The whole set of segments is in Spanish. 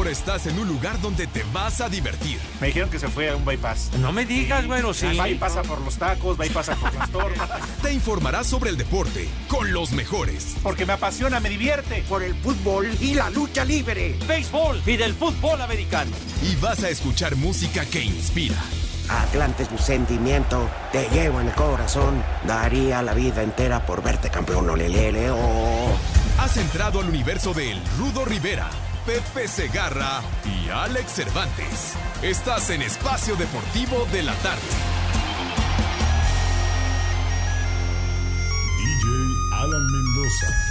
Ahora estás en un lugar donde te vas a divertir. Me dijeron que se fue a un bypass. No me digas, bueno, sí. Va y pasa por los tacos, pasa por las tortas. Te informarás sobre el deporte con los mejores. Porque me apasiona, me divierte. Por el fútbol y la lucha libre. Béisbol y del fútbol americano. Y vas a escuchar música que inspira. Atlante es mi sentimiento, te llevo en el corazón. Daría la vida entera por verte campeón, olelele, oh. Has entrado al universo de El Rudo Rivera, Pepe Segarra y Alex Cervantes. Estás en Espacio Deportivo de la Tarde. DJ Alan Mendoza.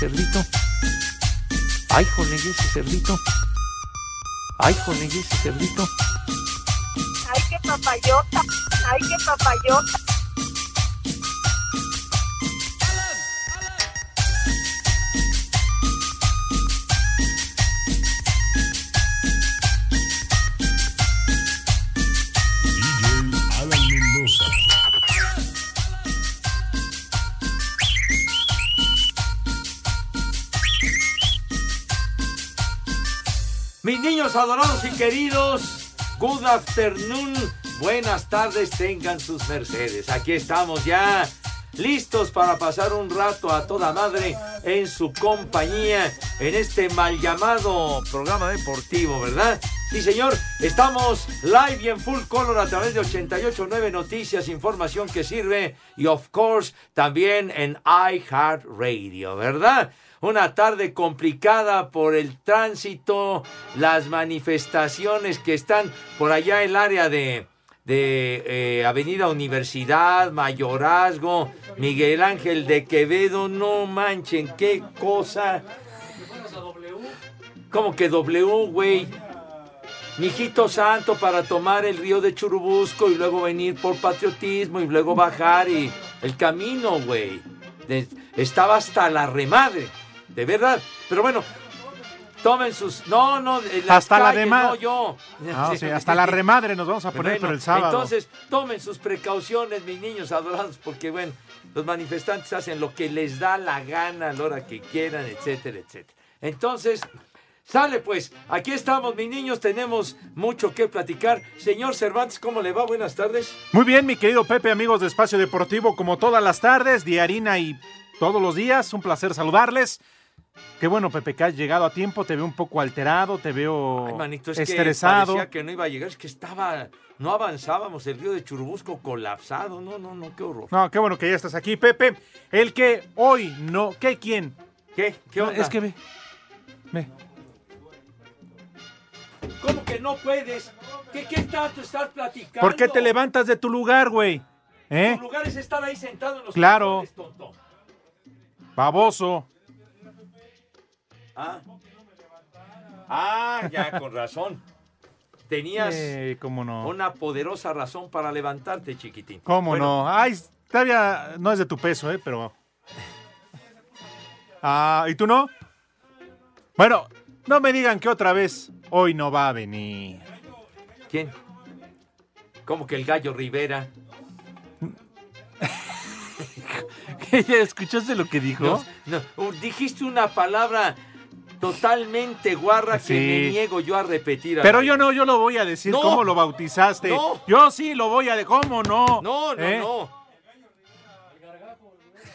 Cerdito. Ay, jole, ¿y ese cerdito. Ay, jole, ¿y ese cerdito. Ay, qué papayota. Ay, qué papayota. Mis niños adorados y queridos, good afternoon, buenas tardes tengan sus mercedes. Aquí estamos ya, listos para pasar un rato a toda madre en su compañía, en este mal llamado programa deportivo, ¿verdad? Sí, señor, estamos live y en full color a través de 889 Noticias, información que sirve y of course también en iHeartRadio, ¿verdad? Una tarde complicada por el tránsito, las manifestaciones que están por allá el área de, de eh, Avenida Universidad, Mayorazgo, Miguel Ángel de Quevedo, no manchen, qué cosa. ¿Cómo que W, güey? Mijito santo para tomar el río de Churubusco y luego venir por patriotismo y luego bajar y el camino, güey. Estaba hasta la remadre, de verdad. Pero bueno, tomen sus... No, no, las Hasta la de no yo. Ah, hasta la remadre nos vamos a poner Bueno, por el sábado. Entonces, tomen sus precauciones, mis niños adorados, porque bueno, los manifestantes hacen lo que les da la gana a la hora que quieran, etcétera, etcétera. Entonces, sale pues, aquí estamos, mis niños, tenemos mucho que platicar. Señor Cervantes, ¿cómo le va? Buenas tardes. Muy bien, mi querido Pepe, amigos de Espacio Deportivo, como todas las tardes, de harina y todos los días, un placer saludarles. Qué bueno, Pepe, que has llegado a tiempo, te veo un poco alterado, te veo Ay, manito, es estresado. que parecía que no iba a llegar, es que estaba, no avanzábamos, el río de Churubusco colapsado, no, no, no, qué horror. No, qué bueno que ya estás aquí, Pepe. El que hoy no, ¿qué quién? ¿Qué? ¿Qué No, onda? es que ve, ve. ¿Cómo que no puedes? ¿Qué, qué tanto estás platicando? ¿Por qué te levantas de tu lugar, güey? ¿Eh? Tu lugar es estar ahí sentado en los Claro. Baboso. Ah. Ah, ya, con razón. Tenías Eh, cómo no. una poderosa razón para levantarte, chiquitín. ¿Cómo Bueno, no? Ay, todavía no es de tu peso, ¿eh? Pero. Ah, ¿y tú no? Bueno, no me digan que otra vez hoy no va a venir. ¿Quién? ¿Cómo que el gallo Rivera? ¿Escuchaste lo que dijo? No, no, uh, dijiste una palabra totalmente guarra que me niego yo a repetir. Pero yo no, yo lo voy a decir. No. ¿Cómo lo bautizaste? No. Yo sí lo voy a decir. ¿Cómo no? No, no, ¿Eh? no.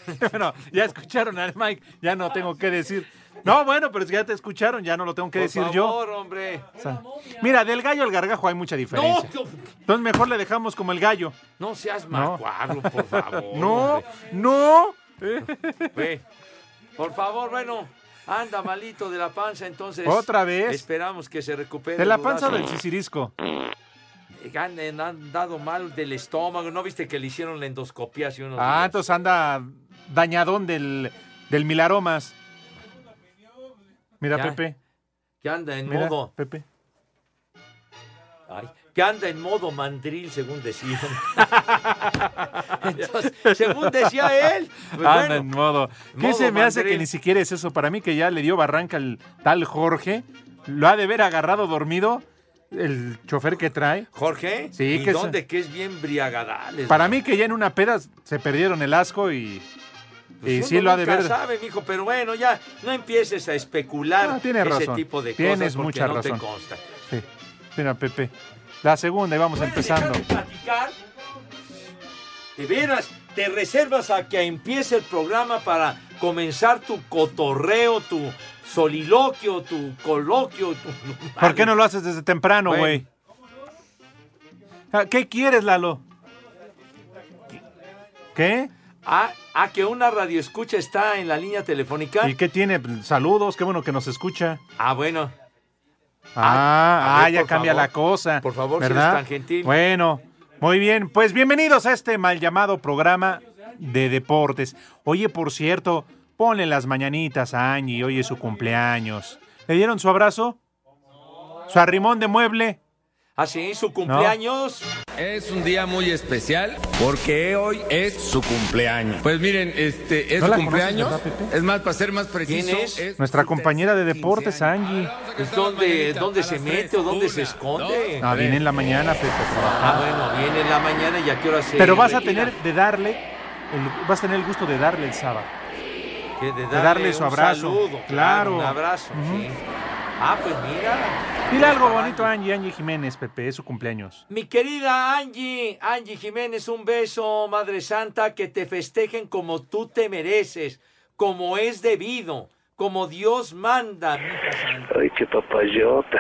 bueno, ya escucharon al Mike. Ya no tengo que decir. No, bueno, pero si ya te escucharon, ya no lo tengo que Por decir favor, hombre. yo. O sea, mira, del gallo al gargajo hay mucha No, diferencia. no, Entonces mejor le dejamos como el gallo. no seas No. macuarro, por favor. No, hombre. no. Por favor, bueno, anda malito de la panza, entonces. ¿Otra vez? Esperamos que se recupere. De la panza brazo. del sisirisco. Han, han dado mal del estómago. ¿No viste que le hicieron la endoscopia hace unos Ah, días? entonces anda dañadón del, del milaromas. Mira, Ya, Pepe. Que anda en Mira, modo. Pepe. Ay, que anda en modo mandril, según decían. Entonces, según decía él. pues Anda bueno, en modo. ¿Qué modo se me hace que ni siquiera es eso? Para mí que ya le dio barranca el tal Jorge. Lo ha de ver agarrado dormido el chofer que trae. Jorge, Sí, ¿y que dónde? Que es bien briagadales. Para ¿no? mí que ya en una peda se perdieron el asco y, Pues y sí lo ha de ver. sabe, mijo, pero bueno, ya no empieces a especular No, tienes ese razón. tipo de Tienes cosas porque mucha no razón. te consta. Sí. Mira, Pepe. La segunda y vamos ¿Puedes empezando. dejar de platicar? De veras, te reservas a que empiece el programa para comenzar tu cotorreo, tu soliloquio, tu coloquio. tu- ¿Por qué no lo haces desde temprano, güey? Ah, ¿Qué quieres, Lalo? ¿Qué? Ah, ah, que una radioescucha está en la línea telefónica. ¿Y qué tiene? Saludos, qué bueno que nos escucha. Ah, bueno. Ah, ah, ver, ya cambia favor. la cosa. Por favor, si ¿verdad? eres tan gentil. Bueno, muy bien. Pues bienvenidos a este mal llamado programa de deportes. Oye, por cierto, ponle las mañanitas a Angie, hoy es su cumpleaños. ¿Le dieron su abrazo? ¿Su arrimón de mueble? Ah, sí, su cumpleaños. Es un día muy especial porque hoy es su cumpleaños. Pues miren, este es ¿No su cumpleaños. conoces, es más, para ser más preciso, ¿Quién es? Nuestra compañera de 15 deportes. Angie. Pues, ¿Dónde, dónde se mete o dónde se esconde? Ah, viene en la mañana, Pepe, a trabajar. Ah, bueno, viene en la mañana y a qué hora se Pero vas a tener de darle, el- vas a tener el gusto de darle el sábado. Que de de darle su un abrazo. saludo, Claro. Un abrazo, sí. Ah, pues mira. Dile algo bonito a Angie. Angie, Jiménez, Pepe, es su cumpleaños. Mi querida Angie, Angie Jiménez, un beso, Madre Santa, que te festejen como tú te mereces, como es debido, como Dios manda. Ay, qué papayota.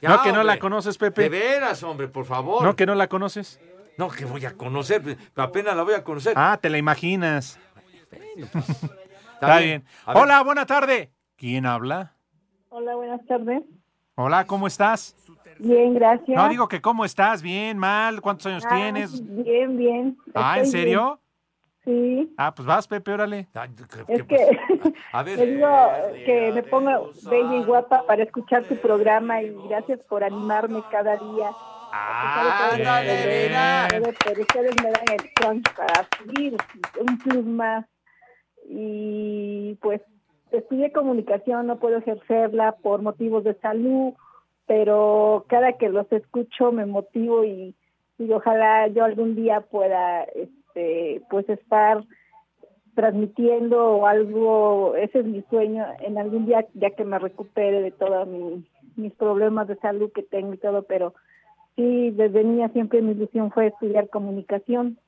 Ya, no, que no la conoces, De Pepe. veras, hombre, por favor. No, que no la conoces. No, que voy a conocer, pues, apenas la voy a conocer. Ah, te la imaginas. Está Está bien. Hola, buena tarde. ¿Quién habla? Hola, buenas tardes. Hola, ¿cómo estás? Bien, gracias. No, digo que cómo estás, bien, mal, ¿cuántos años Ah, tienes? Bien, bien. Ah, ¿en serio? bien. Sí. Ah, pues vas, Pepe, órale. ay, Es que- que A ver. le digo que me pongo bella y guapa para escuchar tu programa y gracias por animarme cada día. Ah, ándale, mira. Pero ustedes me dan el crunch para subir un plus más. Y pues estudié comunicación, no puedo ejercerla por motivos de salud, pero cada que los escucho me motivo y, y ojalá yo algún día pueda este pues estar transmitiendo algo, ese es mi sueño, en algún día ya que me recupere de todos mi- mis problemas de salud que tengo y todo, pero sí, desde niña siempre mi ilusión fue estudiar comunicación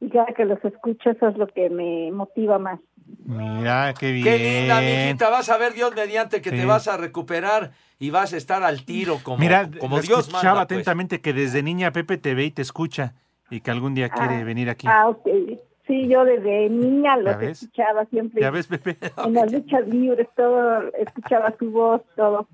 y cada que los escucho eso es lo que me motiva más. Mira, qué bien. Qué linda, mijita. Vas a ver, Dios mediante, que Sí. te vas a recuperar y vas a estar al tiro como, Mira, como lo Dios escuchaba manda. pues. atentamente que desde niña Pepe te ve y te escucha y que algún día quiere Ah, venir aquí. Ah, ok. Sí, yo desde niña los ves? escuchaba siempre. ¿Ya ves, Pepe? En las luchas libres, todo, escuchaba su voz, todo.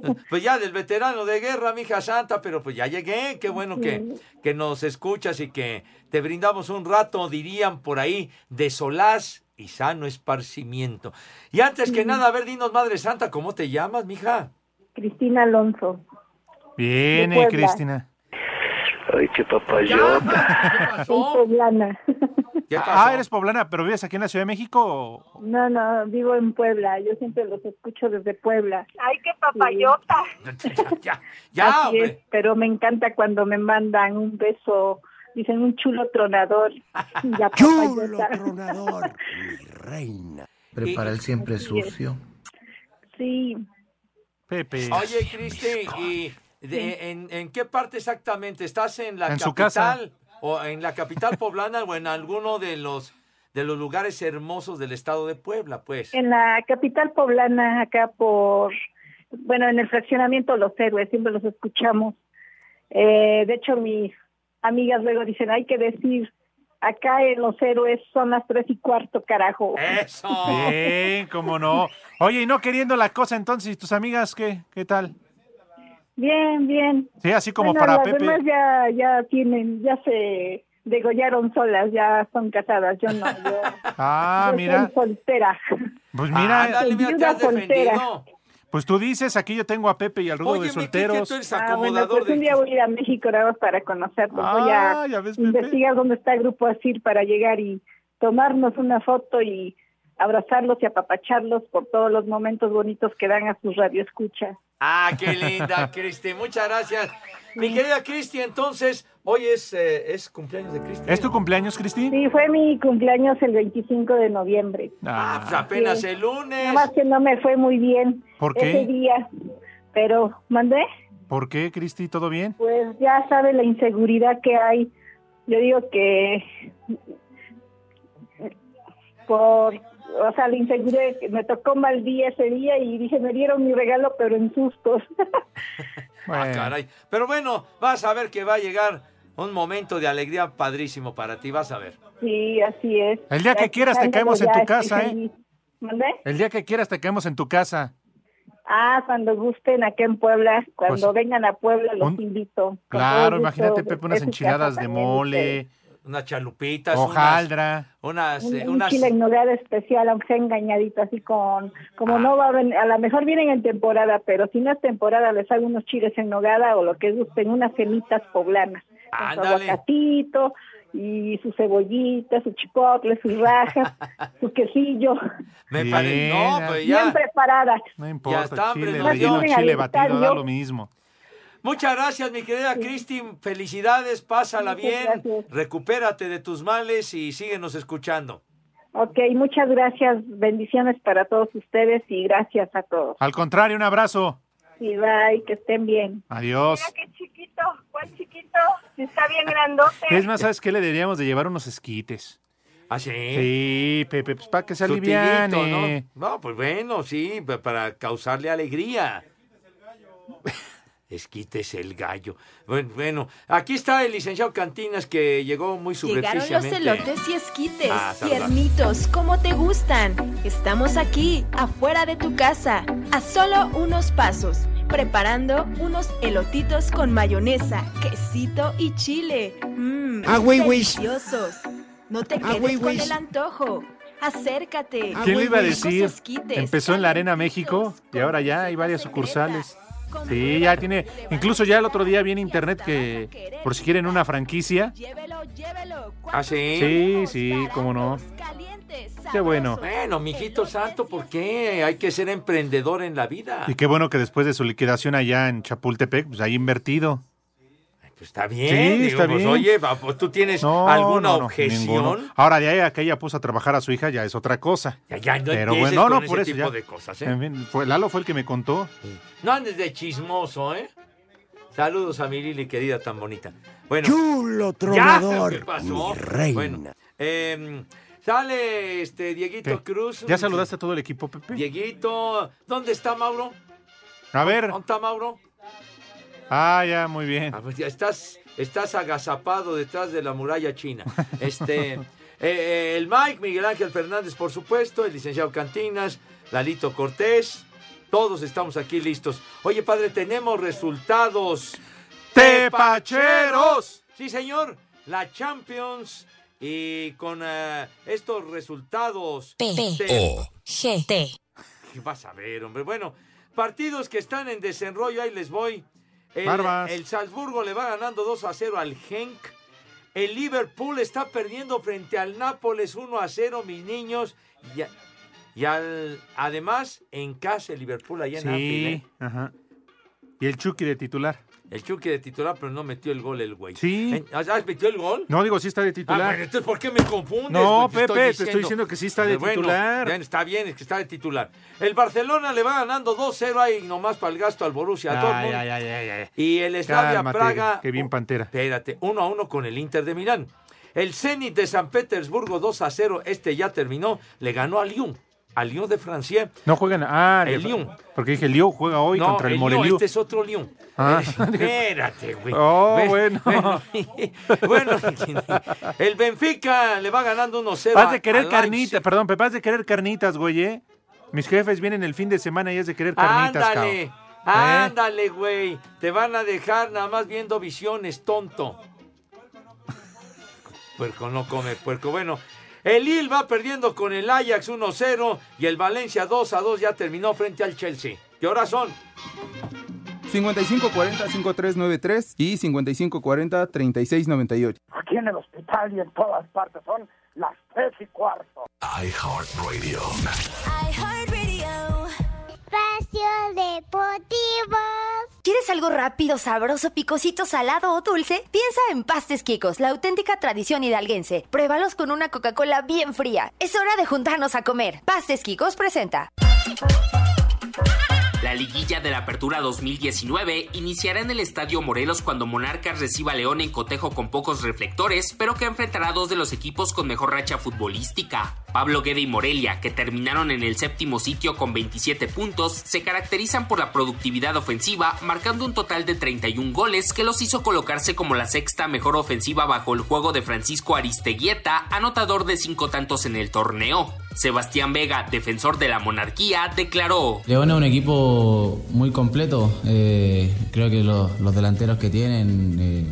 Pues ya del veterano de guerra, mija santa, pero pues ya llegué. Qué bueno que, que nos escuchas y que te brindamos un rato, dirían por ahí, de solaz y sano esparcimiento. Y antes que nada, a ver, dinos, Madre Santa, ¿cómo te llamas, mija? Cristina Alonso. Viene, Puebla. Cristina. Ay, qué papayota. ¿Qué Soy pasó? poblana. ¿Qué pasó? Ah, eres poblana, pero vives aquí en la Ciudad de México. o- No, no, vivo en Puebla. Yo siempre los escucho desde Puebla. Ay, qué papayota. Ya, ya, ya, Así es, pero me encanta cuando me mandan un beso, dicen un chulo tronador. Chulo tronador, mi reina. Prepara el siempre Así es. sucio. Sí, Pepe. Oye, Cristi, ¿y de- en, en qué parte exactamente? ¿Estás en la En su capital? ¿O en la capital poblana o en alguno de los de los lugares hermosos del estado de Puebla, pues? en la capital poblana, acá por, bueno, en el fraccionamiento Los Héroes, siempre los escuchamos. Eh, de hecho, mis amigas luego dicen, hay que decir, acá en Los Héroes son las tres y cuarto, carajo. ¡Eso! Bien, cómo no. Oye, y no queriendo la cosa entonces, ¿y tus amigas qué? ¿Qué tal? Bien, bien. Sí, así como Bueno, para las Pepe. demás ya, ya tienen, ya se degollaron solas, ya son casadas, yo no, yo, Ah, yo mira. soy soltera. Pues mira, Ándale, mira, te has defendido. Pues tú dices, aquí yo tengo a Pepe y al Rudo Oye, de solteros. tú eres Ah, bueno, pues un día voy a ir a México nada más para conocerlo. voy Ah, a ya ves, Pepe. investigar dónde está el grupo Asir para llegar y tomarnos una foto y abrazarlos y apapacharlos por todos los momentos bonitos que dan a sus radioescuchas. Ah, qué linda, Cristi. Muchas gracias. Mi querida Cristi, entonces, hoy es, eh, es cumpleaños de Cristi. ¿Es tu cumpleaños, Cristi? Sí, fue mi cumpleaños el 25 de noviembre. Ah, pues Ah, apenas Sí. el lunes. Nada más que no me fue muy bien ¿Por qué? ese día, pero mandé, ¿Por qué, Cristi? ¿Todo bien? pues ya sabe la inseguridad que hay. Yo digo que por, o sea, la inseguridad, que me tocó mal día ese día y dije, me dieron mi regalo, pero en sustos. Ah, caray. Pero bueno, vas a ver que va a llegar un momento de alegría padrísimo para ti, vas a ver. sí, así es. El día que quieras te caemos en tu casa, ¿eh? ¿Mandé? El día que quieras te quedamos en tu casa. Ah, cuando gusten acá en Puebla, cuando Pues, vengan a Puebla los un- invito. Con Claro, imagínate, Pepe, unas enchiladas de mole, Unas chalupitas, hojaldra. unas, Un, unas, eh, un unas- chile en nogada especial, aunque sea engañadito, así con, como Ah. no va a ven- a lo mejor vienen en temporada, pero si no es temporada, les hago unos chiles en nogada o lo que gusten, unas semitas poblanas, con su aguacatito y su cebollita, su chipotle, sus rajas, su quesillo, Me Bien, parece. No, ya. pues bien ya. preparada. No importa, está, hombre, chile chile batido, da lo mismo. Muchas gracias, mi querida Cristi. Felicidades, pásala Muchas bien. gracias. Recupérate de tus males y síguenos escuchando. Ok, muchas gracias, bendiciones para todos ustedes y gracias a todos. Al contrario, un abrazo. Y bye, que estén bien. Adiós. qué chiquito, ¿cuál chiquito? Si está bien grandote. Es más, ¿sabes qué? Le deberíamos de llevar unos esquites. ¿Ah, sí? Sí, Pepe, pues para que se aliviane. ¿no? No, pues bueno, sí, pa- para causarle alegría. Esquites el gallo. Bueno, bueno, aquí está el licenciado Cantinas que llegó muy Llegaron los elotes y esquites, Ah, tiernitos, como te gustan. Estamos aquí, afuera de tu casa, a solo unos pasos, preparando unos elotitos con mayonesa, quesito y chile. Mmm, Ah, deliciosos. No te Ah, quedes con el antojo. Acércate. ¿Quién le iba a decir? esquites, Empezó en la Arena México y ahora ya hay varias sucursales. Sí, ya tiene. Incluso ya el otro día vi en internet que por si quieren una franquicia. Llévelo, llévelo. ¿Ah, sí? Sí, sí, cómo no. Qué bueno. Bueno, mijito santo, ¿por qué? Hay que ser emprendedor en la vida. Y qué bueno que después de su liquidación allá en Chapultepec, pues ahí invertido. Pues está bien. Sí, digo, está pues, bien. Oye, pues, ¿tú tienes No, alguna no, no, objeción? ninguno. Ahora de ahí a que ella puso a trabajar a su hija ya es otra cosa. Ya, ya, no Pero bueno, no, con por ese eso tipo ya. de cosas, ¿eh? En fin, fue, Lalo fue el que me contó. No andes de chismoso, ¿eh? Saludos a mi Lili, querida, tan bonita. Bueno, Chulo ya, tronador, ¿qué pasó? mi reina. Bueno, em, sale este Dieguito ¿Qué? Cruz. ¿Ya saludaste a todo el equipo, Pepe? Dieguito, ¿dónde está Mauro? A ver. ¿Dónde está Mauro? Ah, ya, muy bien. Ah, pues ya estás, estás agazapado detrás de la muralla china. Este, eh, eh, el Mike, Miguel Ángel Fernández, por supuesto, el licenciado Cantinas, Lalito Cortés, todos estamos aquí listos. Oye, padre, tenemos resultados. ¡Tepacheros! Sí, señor, la Champions y con eh, estos resultados. P te- O G T ¿Qué vas a ver, hombre? Bueno, partidos que están en desenrollo, ahí les voy. El, Barbas. el Salzburgo le va ganando 2 a 0 al Genk. El Liverpool está perdiendo frente al Nápoles 1 a 0, mis niños. Y, y al, además, en casa el Liverpool allá en Anfield, Sí, ¿eh? ajá. Y el Chucky de titular. El Chucky de titular, pero no metió el gol el güey. Sí. ¿Eh? ¿Ah, metió el gol? No, digo, sí está de Ah, titular. bueno, entonces, ¿por qué me confundes? No, güey? Pepe, te estoy diciendo que sí está de Bueno, titular. bien, está bien, es que está de titular. El Barcelona le va ganando 2-0 ahí nomás para el gasto al Borussia Ay, Dortmund. ay, ay, ay, ay. Y el Slavia Cálmate, Praga. Qué bien Pantera. Espérate, 1 a 1 con el Inter de Milán. El Zenit de San Petersburgo 2 a 0, este ya terminó, le ganó a Lyon, a Lyon de Francia. No juegan. Ah, El Lyon. Porque dije, el Lyon juega hoy no, contra el, Lyon, Moreliu. este es otro Lyon. Ah. Eh, espérate, güey. Oh, bueno. Bueno, el Benfica le va ganando 1-0. Has de querer carnitas, perdón, Pepe, has de querer carnitas, güey, ¿eh? Mis jefes vienen el fin de semana y has de querer carnitas, Ándale. ¿Eh? ándale, güey. Te van a dejar nada más viendo visiones, tonto. Puerco no come puerco. Bueno, el Lille va perdiendo con el Ajax 1-0 y el Valencia 2-2 ya terminó frente al Chelsea. ¿Qué horas son? 5540-5393 y 5540-3698. Aquí en el hospital y en todas partes son las tres y cuarto. iHeartRadio. Espacio Deportivo. ¿Quieres algo rápido, sabroso, picosito, salado o dulce? Piensa en Pastes Quicos, la auténtica tradición hidalguense. Pruébalos con una Coca-Cola bien fría. Es hora de juntarnos a comer. Pastes Quicos presenta. La liguilla de la Apertura 2019 iniciará en el Estadio Morelos cuando Monarcas reciba a León en cotejo con pocos reflectores, pero que enfrentará a dos de los equipos con mejor racha futbolística. Pablo Guede y Morelia, que terminaron en el séptimo sitio con 27 puntos, se caracterizan por la productividad ofensiva, marcando un total de 31 goles que los hizo colocarse como la sexta mejor ofensiva bajo el juego de Francisco Aristeguieta, anotador de cinco tantos en el torneo. Sebastián Vega, defensor de la monarquía, declaró: León es un equipo muy completo. eh, creo que los, los delanteros que tienen, eh,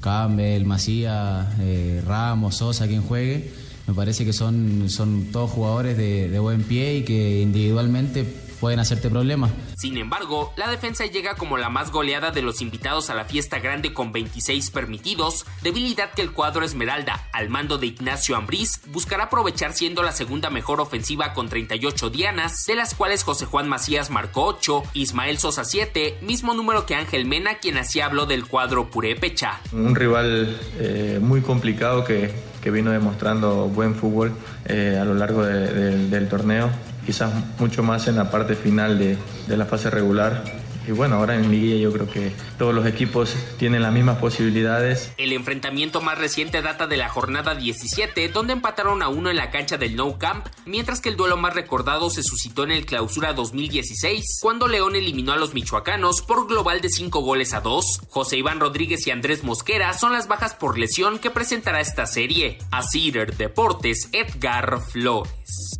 Campbell, Macías, eh, Ramos, Sosa, quien juegue, me parece que son, son todos jugadores de, de buen pie y que individualmente pueden hacerte problemas. Sin embargo, la defensa llega como la más goleada de los invitados a la fiesta grande con 26 permitidos, debilidad que el cuadro Esmeralda, al mando de Ignacio Ambriz, buscará aprovechar siendo la segunda mejor ofensiva con 38 dianas, de las cuales José Juan Macías marcó 8, Ismael Sosa 7, mismo número que Ángel Mena, quien así habló del cuadro Purépecha. Un rival eh, muy complicado que, que vino demostrando buen fútbol eh, a lo largo de- de- del torneo, quizás mucho más en la parte final de, de la fase regular. Y bueno, ahora en Liguilla yo creo que todos los equipos tienen las mismas posibilidades. El enfrentamiento más reciente data de la jornada 17, donde empataron a uno en la cancha del No Camp, mientras que el duelo más recordado se suscitó en el Clausura 2016, cuando León eliminó a los michoacanos por global de 5 goles a 2. José Iván Rodríguez y Andrés Mosquera son las bajas por lesión que presentará esta serie. A Cider Deportes, Edgar Flores.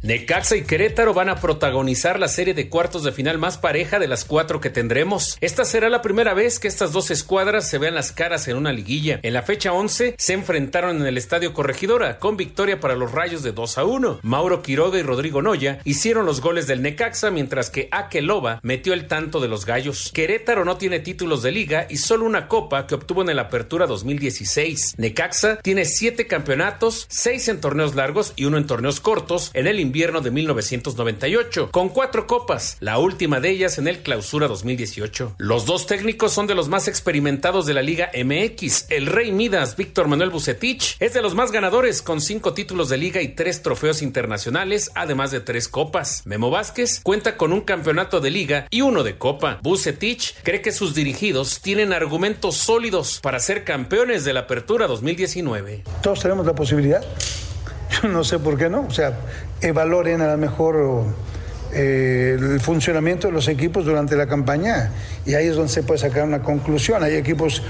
Necaxa y Querétaro van a protagonizar la serie de cuartos de final más pareja de las cuatro que tendremos. Esta será la primera vez que estas dos escuadras se vean las caras en una liguilla. En la fecha 11 se enfrentaron en el Estadio Corregidora con victoria para los Rayos de 2 a 1. Mauro Quiroga y Rodrigo Noya hicieron los goles del Necaxa mientras que Akeloba metió el tanto de los Gallos. Querétaro no tiene títulos de liga y solo una copa que obtuvo en la Apertura 2016. Necaxa tiene siete campeonatos, seis en torneos largos y uno en torneos cortos en el invierno de 1998, con cuatro copas, la última de ellas en el Clausura 2018. Los dos técnicos son de los más experimentados de la Liga MX. El Rey Midas, Víctor Manuel Bucetich, es de los más ganadores con cinco títulos de liga y tres trofeos internacionales, además de tres copas. Memo Vázquez cuenta con un campeonato de liga y uno de copa. Bucetich cree que sus dirigidos tienen argumentos sólidos para ser campeones de la Apertura 2019. Todos tenemos la posibilidad. Yo no sé por qué no. O sea, evaluaren a lo mejor eh, el funcionamiento de los equipos durante la campaña y ahí es donde se puede sacar una conclusión. Hay equipos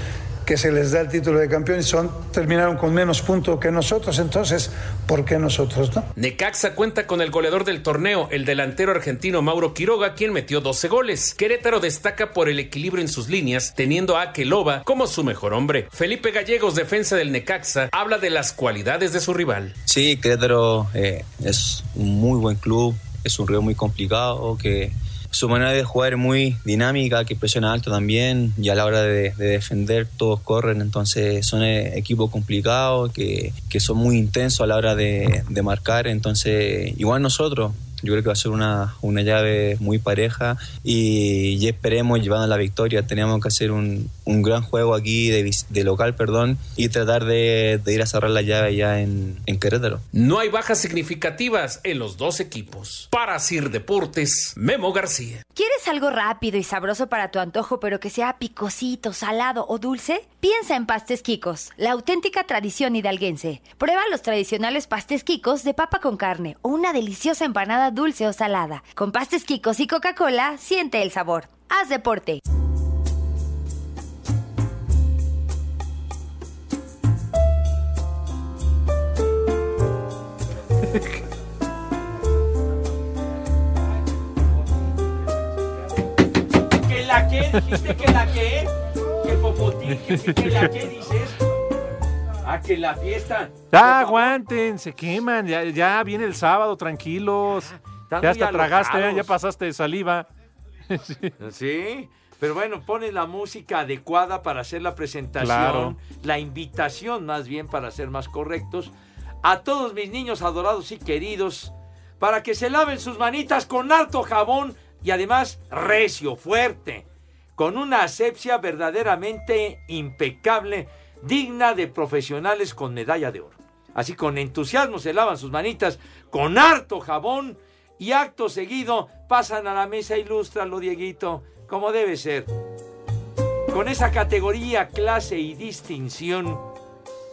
que se les da el título de campeón y son, terminaron con menos puntos que nosotros, entonces, ¿por qué nosotros no? Necaxa cuenta con el goleador del torneo, el delantero argentino Mauro Quiroga, quien metió 12 goles. Querétaro destaca por el equilibrio en sus líneas, teniendo a Akeloba como su mejor hombre. Felipe Gallegos, defensa del Necaxa, habla de las cualidades de su rival. Sí, Querétaro eh, es un muy buen club, es un río muy complicado, que su manera de jugar es muy dinámica, que presiona alto también, y a la hora de, de defender todos corren, entonces son eh, equipos complicados, que, que son muy intensos a la hora de, de marcar, entonces igual nosotros. Yo creo que va a ser una, una llave muy pareja y, y esperemos llevando la victoria. Tenemos que hacer un, un gran juego aquí de, local, perdón, y tratar de, de ir a cerrar la llave ya en, en Querétaro. No hay bajas significativas en los dos equipos. Para Sir Deportes, Memo García. ¿Quieres algo rápido y sabroso para tu antojo, pero que sea picosito, salado o dulce? Piensa en Pastes Quicos, la auténtica tradición hidalguense. Prueba los tradicionales pastes Quicos de papa con carne o una deliciosa empanada dulce o salada. Con pastes Quicos y Coca-Cola, siente el sabor. Haz deporte. ¿Que la qué? ¿Dijiste que la qué? ¿Que Popotín? ¿Que, la qué dices? Ah, que la fiesta. Ya aguanten, se queman, ya, ya viene el sábado, tranquilos. Están Ya muy hasta tragaste, ya, ya pasaste de saliva. sí. Pero bueno, pone la música adecuada para hacer la presentación, Claro. la invitación más bien para ser más correctos, a todos mis niños adorados y queridos, para que se laven sus manitas con harto jabón y además recio, fuerte, con una asepsia verdaderamente impecable, digna de profesionales con medalla de oro. Así con entusiasmo se lavan sus manitas con harto jabón y acto seguido pasan a la mesa ilústralo, Dieguito, como debe ser. Con esa categoría, clase y distinción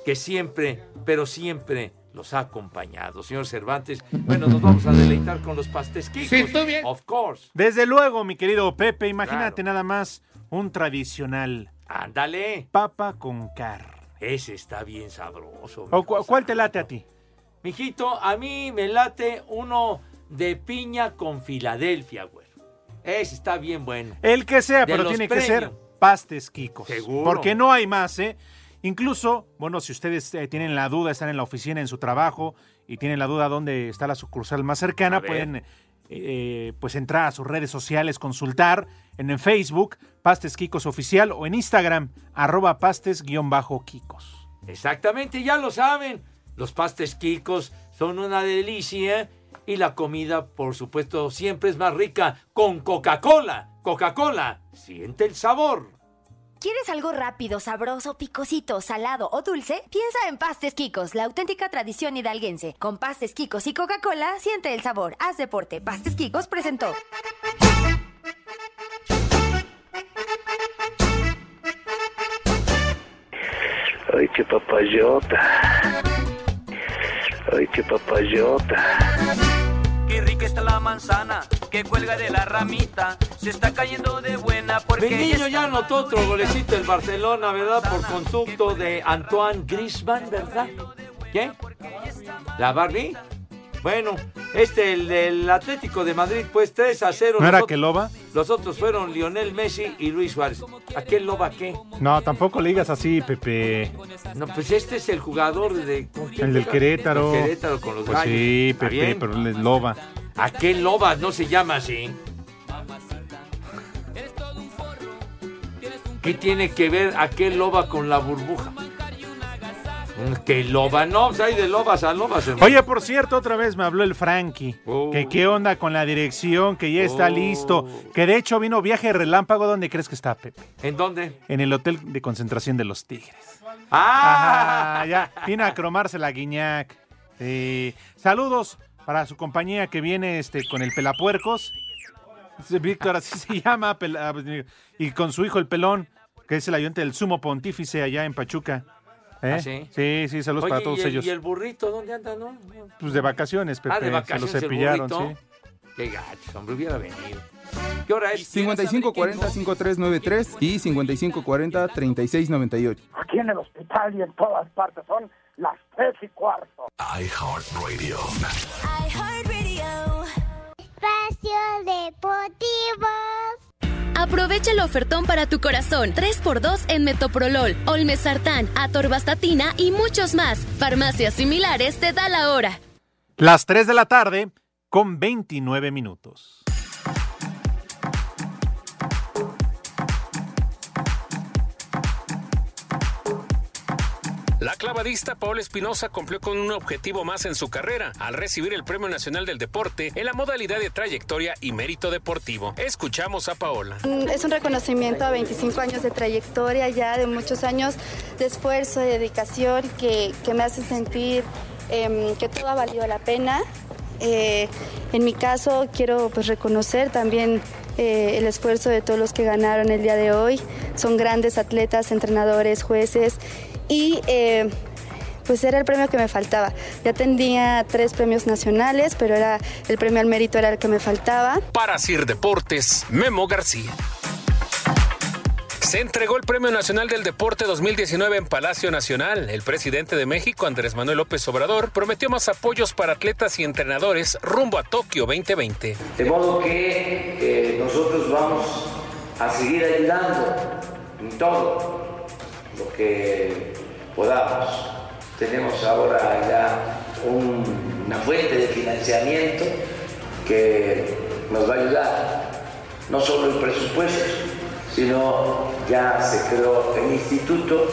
que siempre, pero siempre los ha acompañado. Señor Cervantes, bueno, nos vamos a deleitar con los pastesquitos. Sí, tú bien. Of course. Desde luego, mi querido Pepe, imagínate nada más un tradicional. Ándale. Papa con car. Ese está bien sabroso. ¿O cu- ¿Cuál te late a ti? Mijito, a mí me late uno de piña con Filadelfia, güey. Ese está bien bueno. El que sea, De pero tiene que ser pastes Kikos. Seguro. Porque no hay más, ¿eh? Incluso, bueno, si ustedes eh, tienen la duda, están en la oficina, en su trabajo, y tienen la duda dónde está la sucursal más cercana, pueden eh, pues entrar a sus redes sociales, consultar en, el Facebook, Pastes Kikos Oficial, o en Instagram, arroba pastes-kikos. Exactamente, ya lo saben. Los pastes Kikos son una delicia y la comida, por supuesto, siempre es más rica con Coca-Cola. Coca-Cola, siente el sabor. ¿Quieres algo rápido, sabroso, picosito, salado o dulce? Piensa en Pastes Kikos, la auténtica tradición hidalguense. Con Pastes Kikos y Coca-Cola, siente el sabor. Haz deporte. Pastes Kikos presentó. Ay, qué papayota. Ay, qué papayota. Qué rica está la manzana que cuelga de la ramita. Se está cayendo de buena porque Mi niño ya anotó otro golecito el Barcelona, ¿verdad? Por conducto de Antoine Griezmann, ¿verdad? ¿Qué? ¿La Barbie? Bueno, este, el del Atlético de Madrid, pues 3 a 0. ¿No Los era que loba? Los otros fueron Lionel Messi y Luis Suárez. ¿Aquel loba qué? No, tampoco le digas así, Pepe. No, pues este es el jugador de... ¿con quién El del? Querétaro. El Querétaro con los Pues gallos. sí, ¿Está Pepe, pero le loba. Aquel loba no se llama así. ¿Qué tiene que ver aquel loba con la burbuja? ¿Qué loba? No, hay de lobas a lobas. hermano. Oye, por cierto, otra vez me habló el Frankie. Oh. Que qué onda con la dirección, que ya está Oh. listo. Que de hecho vino viaje relámpago. ¿Dónde crees que está, Pepe? ¿En dónde? En el hotel de concentración de los Tigres. ¡Ah! Ajá, ya, vino a cromarse la guiñac. Sí. Saludos para su compañía que viene este, con el Pelapuercos. Víctor, así se llama. Pela- Y con su hijo el Pelón, que es el ayudante del sumo pontífice allá en Pachuca. ¿Eh? ¿Ah, sí? Sí, sí, saludos Oye, para todos ¿y el, ellos. ¿Y el burrito dónde anda, no? Pues de vacaciones, Pepe. ah, de vacaciones Se lo cepillaron, sí. Qué gacho, hombre, hubiera venido. ¿Qué hora es? 5540-5393 y 5540-3698. Aquí en el hospital y en todas partes son las tres y cuarto. iHeartRadio. Espacio Deportivo. Aprovecha el ofertón para tu corazón. 3x2 en Metoprolol, Olmesartán, Atorvastatina y muchos más. Farmacias similares te da la hora. Las 3 de la tarde con 29 minutos. La clavadista Paola Espinosa cumplió con un objetivo más en su carrera al recibir el Premio Nacional del Deporte en la modalidad de trayectoria y mérito deportivo. Escuchamos a Paola. Mm, Es un reconocimiento a 25 años de trayectoria ya, de muchos años de esfuerzo, de dedicación, que, me hace sentir em, que todo ha valido la pena. Eh, en mi caso, quiero pues, reconocer también eh, el esfuerzo de todos los que ganaron el día de hoy. Son grandes atletas, entrenadores, jueces y eh, pues era el premio que me faltaba. Ya tenía tres premios nacionales, pero era el premio al mérito era el que me faltaba. Para Sir Deportes, Memo García. Se entregó el Premio Nacional del Deporte 2019 en Palacio Nacional. El presidente de México, Andrés Manuel López Obrador, prometió más apoyos para atletas y entrenadores rumbo a Tokio 2020. De modo que eh, nosotros vamos a seguir ayudando en todo que podamos. Tenemos ahora ya un- una fuente de financiamiento que nos va a ayudar no solo el presupuesto, sino ya se creó el instituto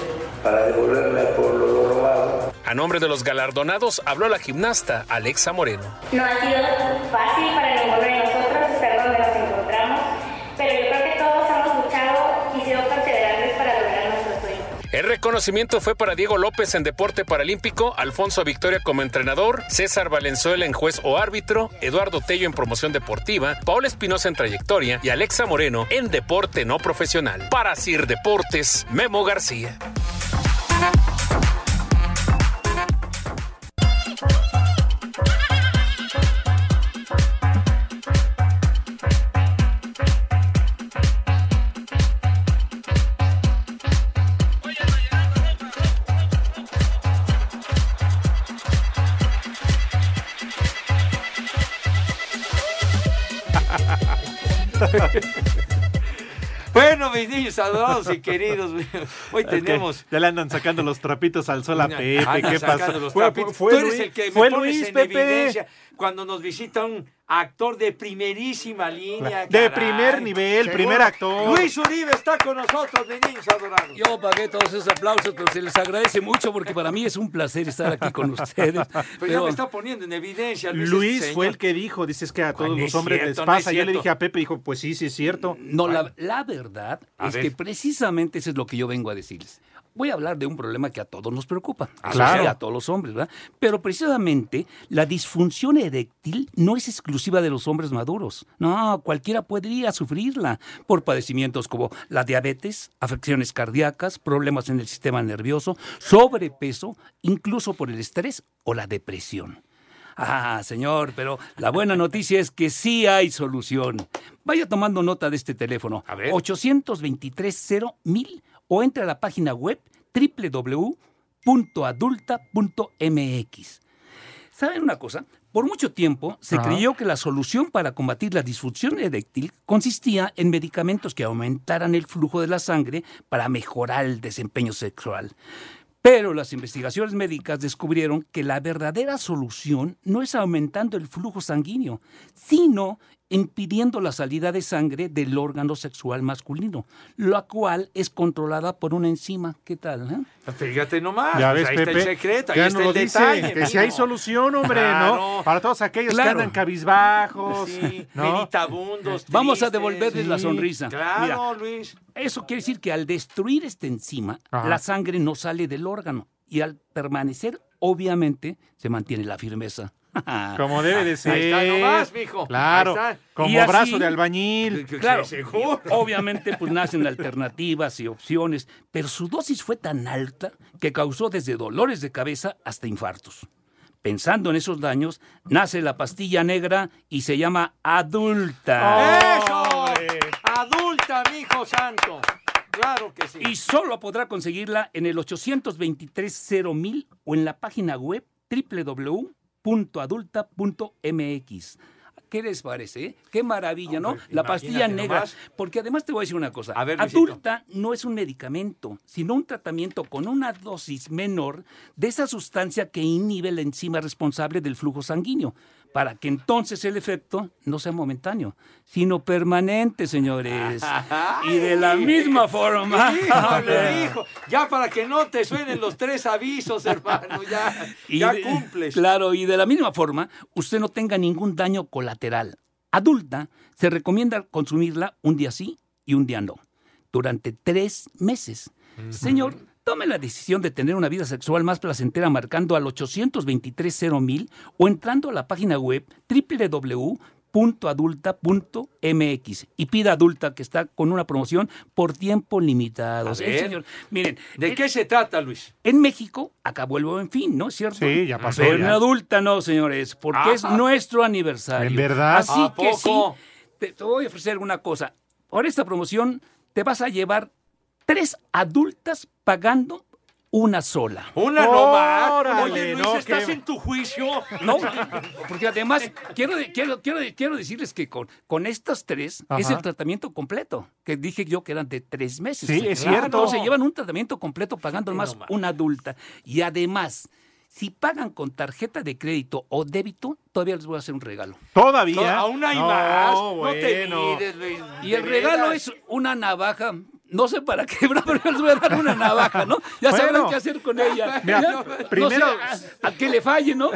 para devolverle al pueblo lo robado. A nombre de los galardonados habló la gimnasta Alexa Moreno. No ha sido fácil para ninguno de nosotros estar donde nos encontramos, pero yo creo que todos hemos luchado y sido perseverables para lograr nuestro sueño. El reconocimiento fue para Diego López en deporte paralímpico, Alfonso Victoria como entrenador, César Valenzuela en juez o árbitro, Eduardo Tello en promoción deportiva, Paola Espinosa en trayectoria y Alexa Moreno en deporte no profesional. Para Sir Deportes, Memo García. Mis adorados y queridos, hoy Es tenemos... ya le andan sacando los trapitos al sol a Pepe. Andan ¿Qué los Fue, trapitos. fue Tú eres Luis, el que me fue pones Luis, en Pepe. evidencia cuando nos visita un actor de primerísima línea. De primer nivel, primer actor. Luis Uribe está con nosotros, niños adorados. Yo pagué todos esos aplausos, pero se les agradece mucho porque para mí es un placer estar aquí con ustedes. Pero, ya me está poniendo en evidencia, Luis. Luis fue el que dijo, dices que a todos no los es hombres cierto, les no es pasa. Yo le dije a Pepe, dijo, pues sí, sí es cierto. No, la, la verdad A es ver. que precisamente eso es lo que yo vengo a decirles. Voy a hablar de un problema que a todos nos preocupa, claro. a todos los hombres, ¿verdad? Pero precisamente la disfunción eréctil no es exclusiva de los hombres maduros. No, cualquiera podría sufrirla por padecimientos como la diabetes, afecciones cardíacas, problemas en el sistema nervioso, sobrepeso, incluso por el estrés o la depresión. Ah, señor, pero la buena noticia es que sí hay solución. Vaya tomando nota de este teléfono. 823-0000 o entre a la página web www.adulta.mx. ¿Saben una cosa? Por mucho tiempo se Ajá. creyó que la solución para combatir la disfunción eréctil consistía en medicamentos que aumentaran el flujo de la sangre para mejorar el desempeño sexual. Pero las investigaciones médicas descubrieron que la verdadera solución no es aumentando el flujo sanguíneo, sino impidiendo la salida de sangre del órgano sexual masculino, la cual es controlada por una enzima. ¿Qué tal? eh? Fíjate nomás, Ya pues ves, ahí Pepe. está el secreto, ahí ya está nos el lo dice, detalle. que si hay solución, hombre, Claro. ¿no? Para todos aquellos Claro. que andan cabizbajos. Sí, ¿no? meditabundos, Vamos a devolverles la sonrisa. Claro, Mira, Luis. Eso quiere decir que al destruir esta enzima, Ajá. la sangre no sale del órgano y al permanecer, obviamente, se mantiene la firmeza. Como debe de ser. Ahí está nomás, mijo. Claro. Ahí está. Como así- brazo de albañil. Claro, seguro. obviamente pues nacen alternativas y opciones, pero su dosis fue tan alta que causó desde dolores de cabeza hasta infartos. Pensando en esos daños, nace la pastilla negra y se llama adulta. ¡Eso! Adulta, mijo santo. Claro que sí. Y solo podrá conseguirla en el 823-0000 o en la página web www.adulta.mx. ¿Qué les parece? Qué maravilla, ¿no? La pastilla negra. nomás. Porque además te voy a decir una cosa. A ver, Luisito. Adulta no es un medicamento, sino un tratamiento con una dosis menor de esa sustancia que inhibe la enzima responsable del flujo sanguíneo, para que entonces el efecto no sea momentáneo, sino permanente, señores. y de la misma forma. Híjole, hijo. Ya para que no te suenen los tres avisos, hermano. Ya, Y ya de- cumples. Claro, y de la misma forma, usted no tenga ningún daño colateral. Adulta, se recomienda consumirla un día sí y un día no, durante tres meses. Señor, tome la decisión de tener una vida sexual más placentera marcando al 823-0000 o entrando a la página web www.adulta.mx y pida adulta que está con una promoción por tiempo limitado. A Sí, ver. señor. Miren, ¿De en- qué se trata, Luis? en México acabó el buen fin, ¿no es cierto? Sí, ya pasó, Pero ya. en adulta no, señores, porque es nuestro aniversario. ¿En verdad? Así ¿A que poco? sí, te, te voy a ofrecer una cosa. Por esta promoción te vas a llevar tres adultas pagando una sola. Una nomás. Oye, Luis, no, ¿estás en tu juicio? No, porque además quiero, quiero, quiero, quiero decirles que con, con estas tres es el tratamiento completo, que dije yo que eran de tres meses. Sí, es Claro, cierto. Se llevan un tratamiento completo pagando más una adulta. Y además, Si pagan con tarjeta de crédito o débito, todavía les voy a hacer un regalo. ¿Todavía? Aún hay No, más. No te mides, Luis. Y el regalo es una navaja. No sé para qué, pero les voy a dar una navaja, ¿no? Ya Bueno. sabrán qué hacer con ella. Mira, Ya, no primero- sé, a, a que le falle, ¿no?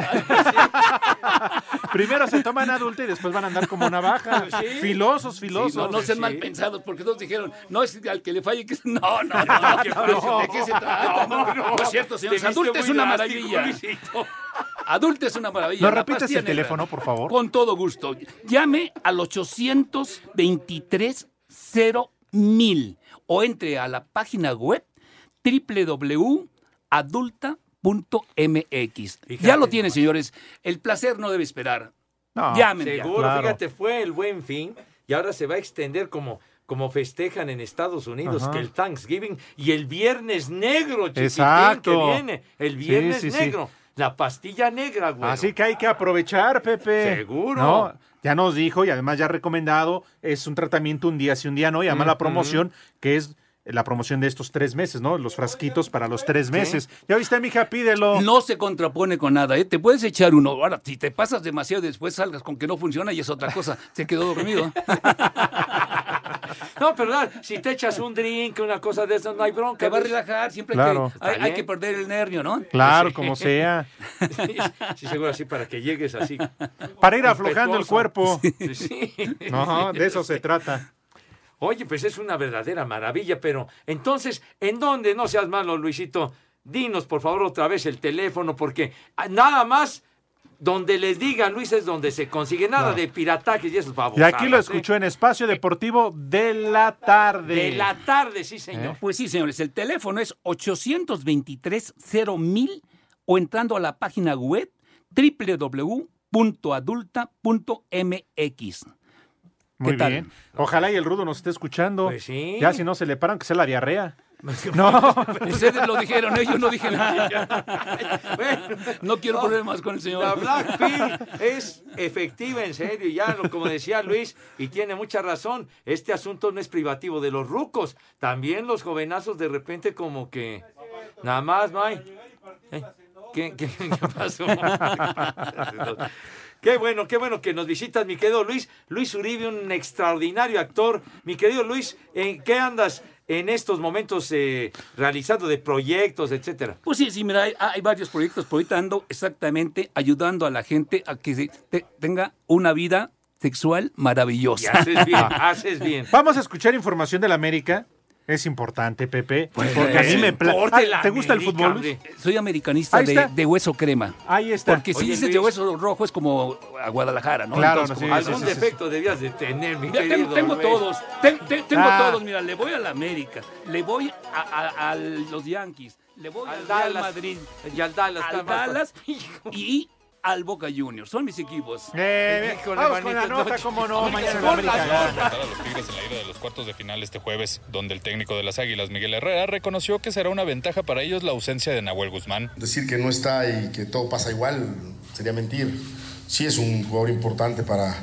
Primero se toman adulta y después van a andar como navaja. Sí. Filosos, Sí, filosos. no, no sean mal pensados, porque todos dijeron, no es al que le falle que no, no, no, no, no. ¿de qué se trata? No, no, es cierto, señores, adulta es una drástico, maravilla. Adulta es una maravilla. ¿No repites el teléfono, por favor? Con todo gusto. Llame al 823 mil o entre a la página web www.adulta.mx. Ya lo tienen, señores. El placer no debe esperar. No, Llamen ya. Seguro, fíjate, fue el buen fin y ahora se va a extender como, como festejan en Estados Unidos, Ajá. que el Thanksgiving y el Viernes Negro, chiquitín, Exacto. que viene. El Viernes sí, sí. Negro. La pastilla negra, güey. Así que hay que aprovechar, Pepe. Seguro. No, ya nos dijo y además ya ha recomendado, es un tratamiento un día sí, un día no, y además la Ujú. promoción, que es la promoción de estos tres meses, ¿no? Los frasquitos para los tres meses. Ya viste, mija, pídelo. No se contrapone con nada, ¿eh? Te puedes echar uno. Ahora, si te pasas demasiado después salgas con que no funciona y es otra cosa. Se quedó dormido. No, perdón, si te echas un drink, una cosa de eso, no hay bronca. Te va a relajar, siempre Claro. hay, que, hay- que perder el nervio, ¿no? Claro, como sea. Sí, sí, seguro así para que llegues así. Para ir aflojando el cuerpo. Sí. No, de eso se trata. Oye, pues es una verdadera maravilla, pero entonces, ¿en dónde? No seas malo, Luisito. Dinos, por favor, otra vez el teléfono, porque nada más donde les digan, Luis, es donde se consigue nada No. de piratajes y esos Y babosadas. aquí lo ¿eh? escuchó en Espacio Deportivo de la tarde. De la tarde, sí, señor. Pues sí, señores, el teléfono es 823 mil o entrando a la página web www.adulta.mx. Muy ¿Qué tal? bien. Ojalá y el rudo nos esté escuchando. Pues sí. Ya si no se le paran, que sea la diarrea. No. Ustedes lo dijeron, yo no dije nada. Bueno, No quiero problemas con el señor. La Black Pill es efectiva, en serio, y ya como decía Luis, y tiene mucha razón, este asunto no es privativo de los rucos, también los jovenazos de repente como que nada más no hay. ¿Eh? ¿Qué, qué- qué pasó? Qué bueno, qué bueno que nos visitas, mi querido Luis. Luis Uribe, un extraordinario actor. Mi querido Luis, ¿en qué andas en estos momentos eh, realizando de proyectos, etcétera? Pues sí, sí, mira, hay, hay varios proyectos, pero ahorita ando exactamente ayudando a la gente a que se- te- tenga una vida sexual Y maravillosa. haces bien, haces bien. Vamos a escuchar información de la América. Es importante, Pepe. Pues, porque a mí me pla- Ah, ¿Te gusta el fútbol? Soy americanista de, hueso crema. Ahí está. Porque si Oye, dices de hueso rojo es como a Guadalajara, ¿no? Claro, Entonces, no, como- sí, Algún sí, sí, defecto debías de tener, mi Mira, querido tengo, todos, Ten- ten- tengo Ah. todos, mira, le voy a la América, le voy a, a- a los Yankees, le voy al, Al Real Dallas. Madrid, Y al Dallas. al Dallas y al Boca Juniors, son mis equipos. Eh, Híjole, vamos con la nota, no, cómo no. América, Mañana la América gana. a los Tigres en la ida de los cuartos de final este jueves, donde el técnico de las Águilas, Miguel Herrera, reconoció que será una ventaja para ellos la ausencia de Nahuel Guzmán. Decir que no está y que todo pasa igual sería mentir. Sí es un jugador importante para,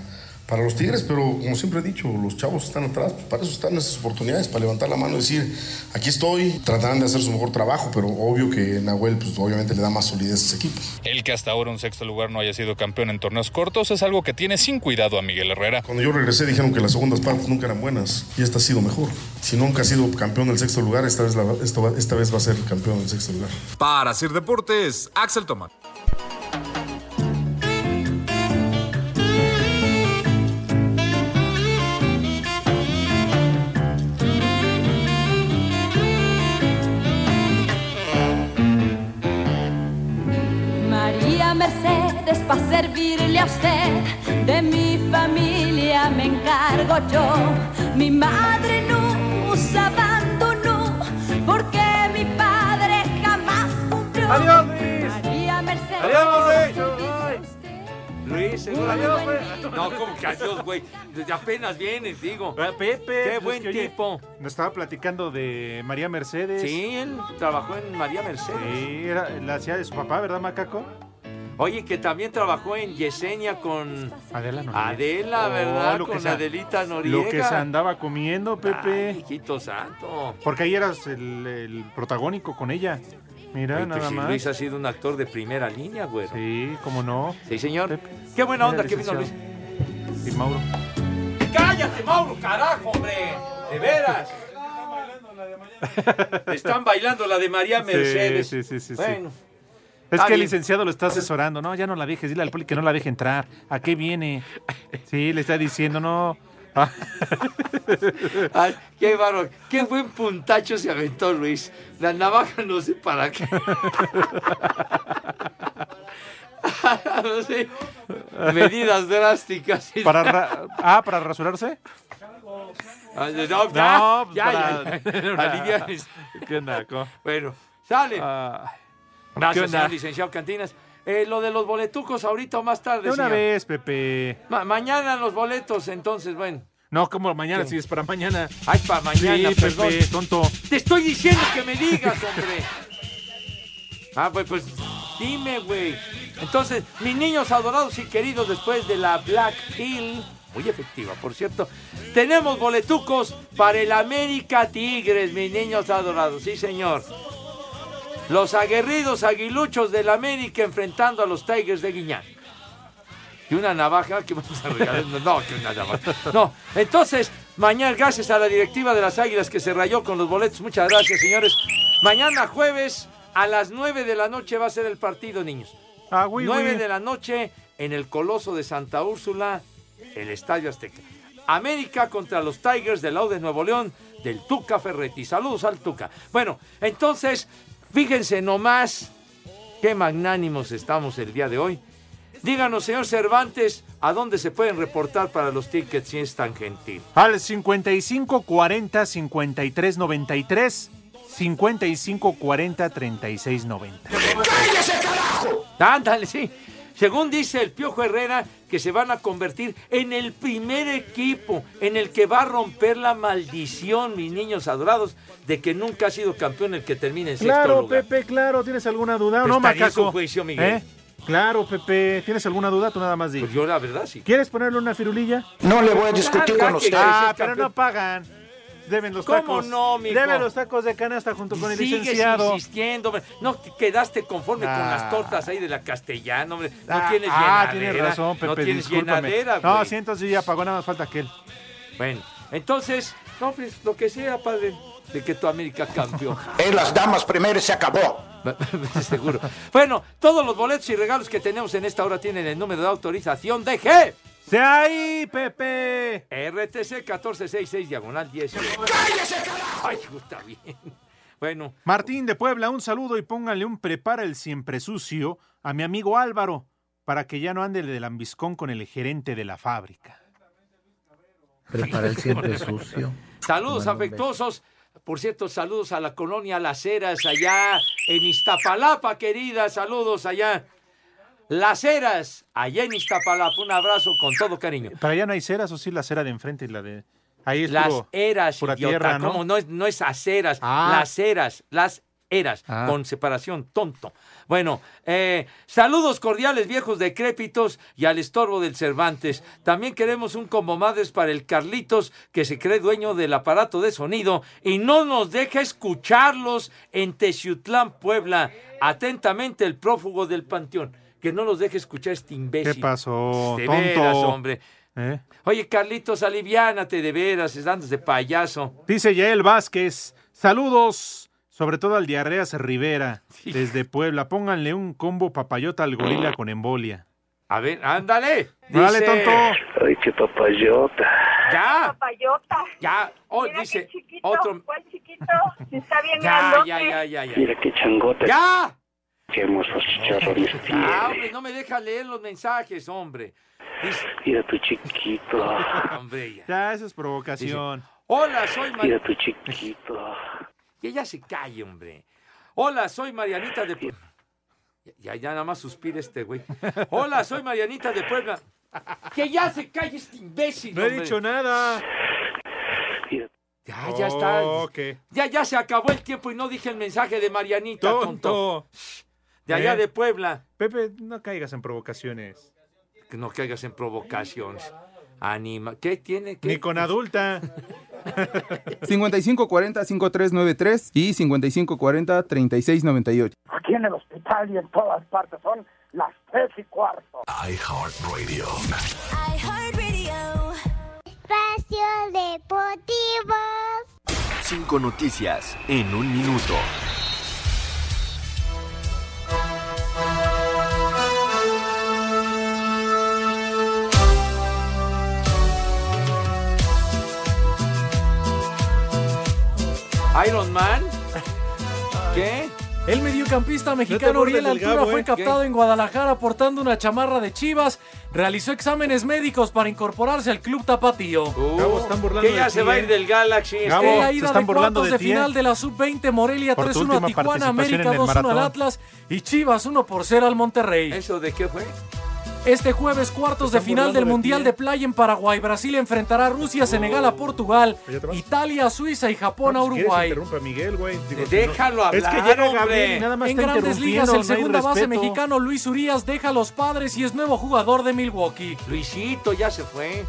para los Tigres, pero como siempre he dicho, los chavos están atrás, para eso están esas oportunidades, para levantar la mano y decir, aquí estoy, tratarán de hacer su mejor trabajo, pero obvio que Nahuel pues obviamente le da más solidez a ese equipo. El que hasta ahora un sexto lugar no haya sido campeón en torneos cortos es algo que tiene sin cuidado a Miguel Herrera. Cuando yo regresé dijeron que las segundas partes nunca eran buenas y esta ha sido mejor. Si nunca ha sido campeón del sexto lugar, esta vez, la- esto va- esta vez va a ser campeón del sexto lugar. Para hacer deportes, Axel Tomás. Servirle a usted, de mi familia me encargo yo. Mi madre nos abandonó porque mi padre jamás cumplió. Adiós, Luis. María Mercedes. Adiós, Luis, seguramente. No, como que adiós, güey. Desde apenas vienes, digo. Pepe. Qué pues, buen oye, tipo. Nos estaba platicando de María Mercedes. Sí, él trabajó en María Mercedes. Sí, era la hacía de su papá, ¿verdad, Macaco? Oye, que también trabajó en Yesenia con Adela Noriega. Adela, Oh, ¿verdad? lo que con se- Adelita Noriega. Lo que se andaba comiendo, Pepe. Ay, hijito santo. Porque ahí eras el, el protagónico con ella. Mira, pues nada más. Luis ha sido un actor de primera línea, güey. Sí, cómo no. Sí, señor. Qué buena onda que vino Luis. Y Mauro. ¡Cállate, Mauro, carajo, hombre! De veras. Están bailando la de María Mercedes. Sí, sí, sí, sí, sí. Es Está que el licenciado lo está asesorando. No, ya no la dejes. Dile al poli que no la deje entrar. ¿A qué viene? Sí, le está diciendo, no. Ah. Ay, qué bárbaro. Qué buen puntacho se aventó Luis. La navaja no sé para qué. no sé. Medidas drásticas. Para ra- ah, para rasurarse. Ah, No, ya, No, pues ya, para- ya, ya. Alivianes. ¿Qué onda, co? Bueno, sale. Ah, ¿qué Gracias, señor licenciado Cantinas. Eh, lo de los boletucos ahorita o más tarde, De una señor. vez, Pepe. Ma- mañana los boletos, entonces, bueno. No, como mañana, ¿Qué? si es para mañana. Ay, para mañana, sí, perdón. Pepe, tonto. Te estoy diciendo que me digas, hombre. Ah, pues, pues dime, güey. Entonces, mis niños adorados y queridos, después de la Black Pill, muy efectiva, por cierto, tenemos boletucos para el América Tigres, mis niños adorados, sí, señor. Los aguerridos aguiluchos del América enfrentando a los Tigers de Guiñán. Y una navaja que vamos a regalar. No, que una navaja. No, entonces, mañana, gracias a la directiva de las Águilas que se rayó con los boletos. Muchas gracias, señores. Mañana jueves a las 9 de la noche va a ser el partido, niños. Ah, güey, 9 güey. de la noche en el Coloso de Santa Úrsula, el Estadio Azteca. América contra los Tigers del lado de Nuevo León, del Tuca Ferretti. Saludos al Tuca. Bueno, entonces, fíjense nomás qué magnánimos estamos el día de hoy. Díganos, señor Cervantes, a dónde se pueden reportar para los tickets si es tan gentil. Al 55 40 53 93 55 40 36 90. ¡Cállese, carajo! Ándale, sí. Según dice el Piojo Herrera, que se van a convertir en el primer equipo en el que va a romper la maldición, mis niños adorados, de que nunca ha sido campeón el que termine en sexto Claro, lugar. Pepe, claro. ¿Tienes alguna duda? Pues no, macaco. su juicio, Miguel. ¿Eh? Claro, Pepe. ¿Tienes alguna duda? Tú nada más di. Pues yo la verdad sí. ¿Quieres ponerle una firulilla? No le voy a discutir Ah, con usted. Ah, pero no pagan. Deben los ¿Cómo tacos. no, mijo? Deben los tacos de canasta junto con el Sigues licenciado. insistiendo, hombre. No te quedaste conforme con Ah. las tortas ahí de la castellana, hombre. No Ah, tienes ah, llenadera. tienes razón, Pepe, No tienes discúlpame. llenadera, No, güey. sí, entonces ya pagó, nada más falta aquel. Bueno, entonces, no, pues lo que sea, padre, de que tu América campeón. En las damas primero y se acabó. Seguro. Bueno, todos los boletos y regalos que tenemos en esta hora tienen el número de autorización de G. ¡Se ahí, Pepe! RTC 1466 diagonal 10. ¡Cállese, carajo! Ay, está bien. Bueno, Martín de Puebla, un saludo y póngale un prepara el siempre sucio a mi amigo Álvaro para que ya no ande de lambiscón con el gerente de la fábrica. Prepara el siempre sucio. saludos afectuosos. Por cierto, saludos a la colonia Las Heras allá en Iztapalapa, querida. Saludos allá. Las Heras, allá en Iztapalapa. Un abrazo con todo cariño. Para allá no hay ceras o sí la cera de enfrente y la de... Ahí es Las puro- eras, pura idiota. tierra, ¿no? ¿Cómo? No es, no es aceras, Ah. las eras, las eras, Ah. con separación, tonto. Bueno, eh, saludos cordiales, viejos decrépitos y al estorbo del Cervantes. También queremos un combo madres para el Carlitos, que se cree dueño del aparato de sonido y no nos deja escucharlos en Teciutlán, Puebla. Atentamente, el prófugo del Panteón. Que no los deje escuchar este imbécil. ¿Qué pasó, De tonto? veras, hombre. ¿Eh? Oye, Carlitos, aliviánate de veras, andas de payaso. Dice Yael Vázquez, saludos, sobre todo al Diarreas Rivera, desde Puebla. Pónganle un combo papayota al gorila con embolia. A ver, ándale. Dale, tonto. Ay, qué papayota. Ya, Papayota. ya. Oh, Mira dice qué chiquito, otro. ¿Cuál chiquito? Está bien Ya, grandote. ya, ya, ya, ya. Mira qué changote. ¡Ya! Qué hermosos chicharrones Ah, hombre, no me deja leer los mensajes, hombre. Dice, Mira tu chiquito. hombre, ya. Ya, eso es provocación. Hola, soy Mira Marianita. tu chiquito. Que ya se calle, hombre. Hola, soy Marianita de Puebla. Ya, ya nada más suspira este güey. Hola, soy Marianita de Puebla. Que ya se calle este imbécil. No he dicho nada. Ya, ya está. ¿qué? Ya, ya se acabó el tiempo y no dije el mensaje de Marianita, tonto. Tonto. De allá ¿Eh? de Puebla. Pepe, no caigas en provocaciones. Que no caigas en provocaciones. Anima. ¿Qué tiene? ¿Qué? Ni con adulta. 5540-5393 y 5540-3698. Aquí en el hospital y en todas partes son las tres y cuarto. iHeartRadio. Espacio Deportivo. Cinco noticias en un minuto. Iron Man. ¿Qué? El mediocampista mexicano Uriel del Altura Gabo, fue ¿eh? captado ¿Qué? en Guadalajara portando una chamarra de Chivas. Realizó exámenes médicos para incorporarse al club tapatío. que ya se va a ir del Galaxy. En este. la ida de cuartos de, final de la sub-20 Morelia Por tu 3-1 a Tijuana, América en el 2-1 al. Atlas y Chivas 1 por 0 al Monterrey. ¿Eso de qué fue? Este jueves cuartos de final del de Mundial ti, de Playa en Paraguay. Brasil enfrentará a Rusia, Senegal a Portugal, Italia a Suiza y Japón a Si Uruguay. interrumpe a Miguel, güey. Digo, Déjalo si no- Es que hablar, llega. Gabriel y nada más En está grandes ligas, el no segunda base mexicano Luis Urias deja a los padres y es nuevo jugador de Milwaukee. Luisito ya se fue.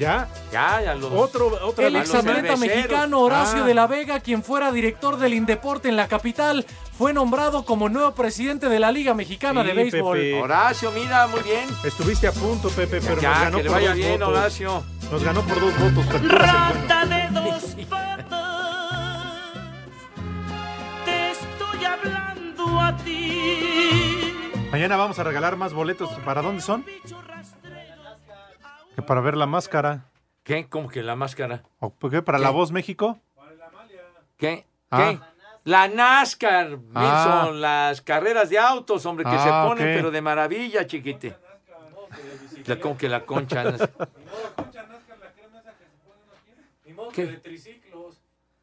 ¿Ya? Ya, ya los. Otro, otra El a los exatleta cerveceros. mexicano Horacio Ah. de la Vega, quien fuera director del Indeporte en la capital, fue nombrado como nuevo presidente de la Liga Mexicana Sí, de Béisbol. Pepe. Horacio, mira, muy bien. Estuviste a punto, Pepe, pero Ya, nos ganó que le por vaya dos bien, votos. Horacio. Nos ganó por dos votos. Bueno. Rata de dos patas, te estoy hablando a ti. Mañana vamos a regalar más boletos. ¿Para dónde son? Que para ver la máscara. ¿Qué? ¿Cómo que la máscara? ¿O por qué? ¿Para ¿Qué? la voz México? ¿Qué? Ah. ¿Qué? La NASCAR, Ah. son las carreras de autos, hombre, que Ah, se ponen, ok. pero de maravilla, chiquite. La, como que la concha. ¿Qué?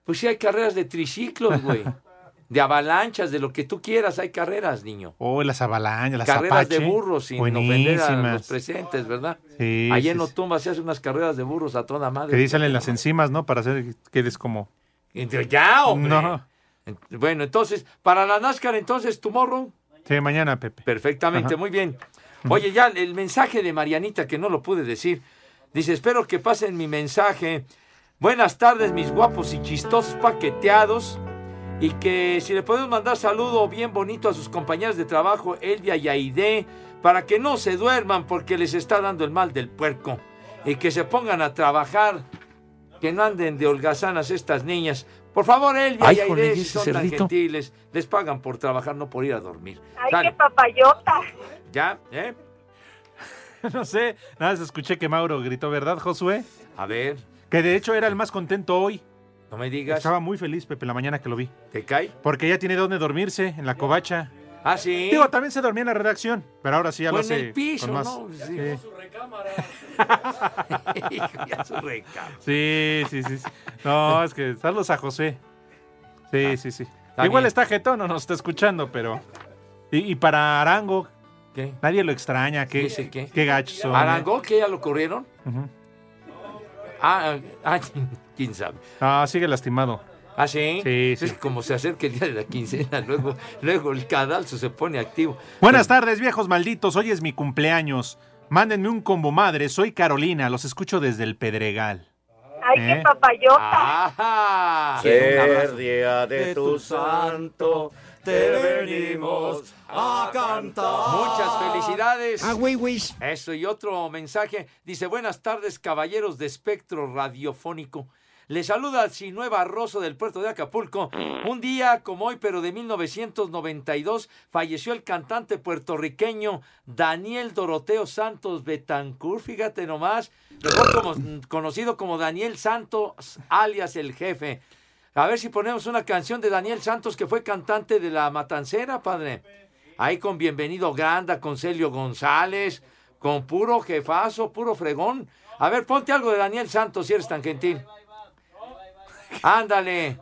Pues sí hay carreras de triciclos, güey. De avalanchas, de lo que tú quieras, hay carreras, niño. Oh, las avalanchas, las carreras Apache. de burros, sin ofender a los Buenísimas. presentes, ¿verdad? Sí, Allí en. Otumba se hacen unas carreras de burros a toda madre. Que dicen en las enzimas, ¿no? Para hacer que quedes como... Ya, hombre. No. En- Bueno, entonces, para la NASCAR, entonces, tomorrow. Sí, mañana, Pepe. Perfectamente, Ajá. muy bien. Oye, ya el mensaje de Marianita, que no lo pude decir. Dice, espero que pasen mi mensaje. Buenas tardes, mis guapos y chistosos paqueteados. Y que si le podemos mandar saludo bien bonito a sus compañeros de trabajo, Elvia y Aide, para que no se duerman porque les está dando el mal del puerco. Y que se pongan a trabajar, que no anden de holgazanas estas niñas. Por favor, Elvia Ay, y Aide, ¿y si ese son tan gentiles, les pagan por trabajar, no por ir a dormir. Ay, Dale. qué papayota. ¿Ya? ¿Eh? no sé, nada más escuché que Mauro gritó, ¿verdad, Josué? A ver. Que de hecho era el más contento hoy. No me digas. Estaba muy feliz, Pepe, la mañana que lo vi. ¿Te cae? Porque ya tiene donde dormirse, en la covacha. Ah, sí. Digo, también se dormía en la redacción, pero ahora sí ya Pues lo en hace el piso, con más. ¿no? Sí. Sí. Ya su recámara. Sí, sí, sí, sí. No, es que saludos a José. Sí, sí, sí. está Igual bien. está jetón, no nos está escuchando, pero. Y, y para Arango, ¿Qué? nadie lo extraña. Qué, ¿Dice qué? qué gachos son. ¿eh? ¿Arangó que ya lo corrieron? Ujú. Ah, ah, quién sabe. Ah, sigue lastimado. ¿Ah, sí? Sí, Es que como se acerca el día de la quincena, luego, luego el cadalso se pone activo. Buenas tardes, viejos malditos. Hoy es mi cumpleaños. Mándenme un combo madre. Soy Carolina. Los escucho desde el Pedregal. Ay, ¿Eh? qué papayota. ¡Ajá! Quiero un día de tu santo, te venimos a cantar. Muchas felicidades. Ah, güey, güey. Eso, y otro mensaje. Dice, buenas tardes, caballeros de espectro radiofónico. Les saluda Sinueva Rosso del puerto de Acapulco. Un día como hoy, pero de 1992, falleció el cantante puertorriqueño Daniel Doroteo Santos Betancourt. Fíjate nomás, mejor como- conocido como Daniel Santos, alias el jefe. A ver si ponemos una canción de Daniel Santos, que fue cantante de La Matancera, padre. Ahí con Bienvenido Granda, con Celio González, con puro jefazo, puro fregón. A ver, ponte algo de Daniel Santos si eres tan gentil. Ándale.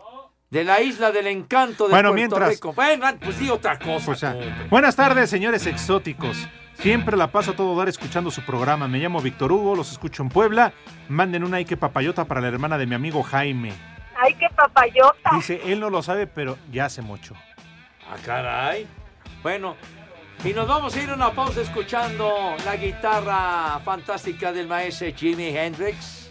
De la isla del encanto de Bueno, Puerto mientras- Rico. Bueno, pues di otra cosa. Pues, buenas tardes, señores exóticos. Siempre la paso a todo dar escuchando su programa. Me llamo Víctor Hugo, los escucho en Puebla. Manden una Ike papayota para la hermana de mi amigo Jaime. Ay, qué papayota. Dice, él no lo sabe, pero ya hace mucho. Ah, caray. Bueno, y nos vamos a ir a una pausa escuchando la guitarra fantástica del maestro Jimi Hendrix.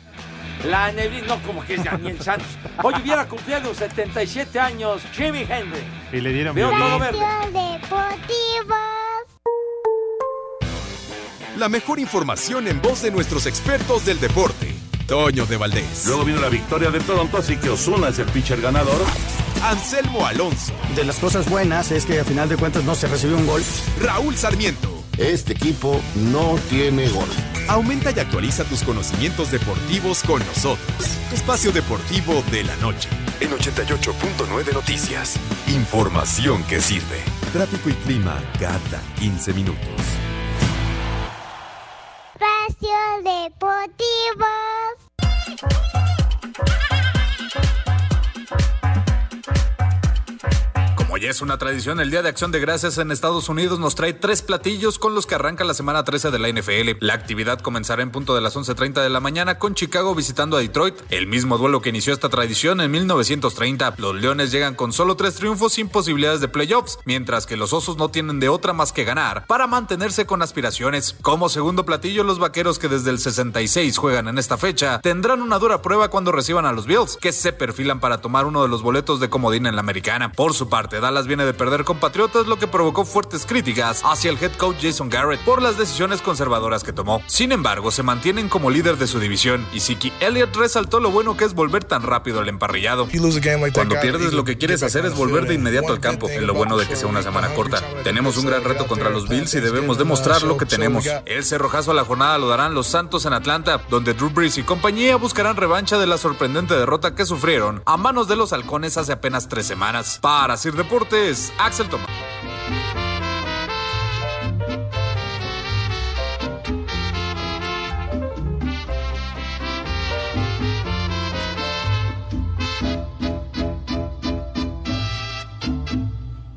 La neblina, no como que es Daniel Santos. Hoy hubiera cumplido los 77 años Jimi Hendrix. Y le dieron Veo todo verde. Deportivo. La mejor información en voz de nuestros expertos del deporte. Toño de Valdés. Luego vino la victoria de Toronto, así que Osuna es el pitcher ganador. Anselmo Alonso. De las cosas buenas es que a final de cuentas no se recibió un gol. Raúl Sarmiento. Este equipo no tiene gol. Aumenta y actualiza tus conocimientos deportivos con nosotros. Tu espacio deportivo de la noche. En 88.9 Noticias. Información que sirve. Tráfico y clima cada 15 minutos. Espacio Deportivo. Como ya es una tradición, el Día de Acción de Gracias en Estados Unidos nos trae tres platillos con los que arranca la semana 13 de la NFL. La actividad comenzará en punto de las 11.30 de la mañana con Chicago visitando a Detroit, el mismo duelo que inició esta tradición en 1930. Los Leones llegan con solo tres triunfos sin posibilidades de playoffs, mientras que los Osos no tienen de otra más que ganar para mantenerse con aspiraciones. Como segundo platillo, los Vaqueros que desde el 66 juegan en esta fecha tendrán una dura prueba cuando reciban a los Bills, que se perfilan para tomar uno de los boletos de comodín en la americana. Por su parte, Dallas viene de perder con Patriotas, lo que provocó fuertes críticas hacia el head coach Jason Garrett por las decisiones conservadoras que tomó. Sin embargo, se mantienen como líder de su división y Siki Elliott resaltó lo bueno que es volver tan rápido al emparrillado. Cuando pierdes lo que quieres hacer es volver de inmediato al campo, en lo bueno de que sea una semana corta. Tenemos un gran reto contra los Bills y debemos demostrar lo que tenemos. El cerrojazo a la jornada lo darán los Santos en Atlanta, donde Drew Brees y compañía buscarán revancha de la sorprendente derrota que sufrieron a manos de los halcones hace apenas tres semanas. Para Sir Deportes, Axel Tomás.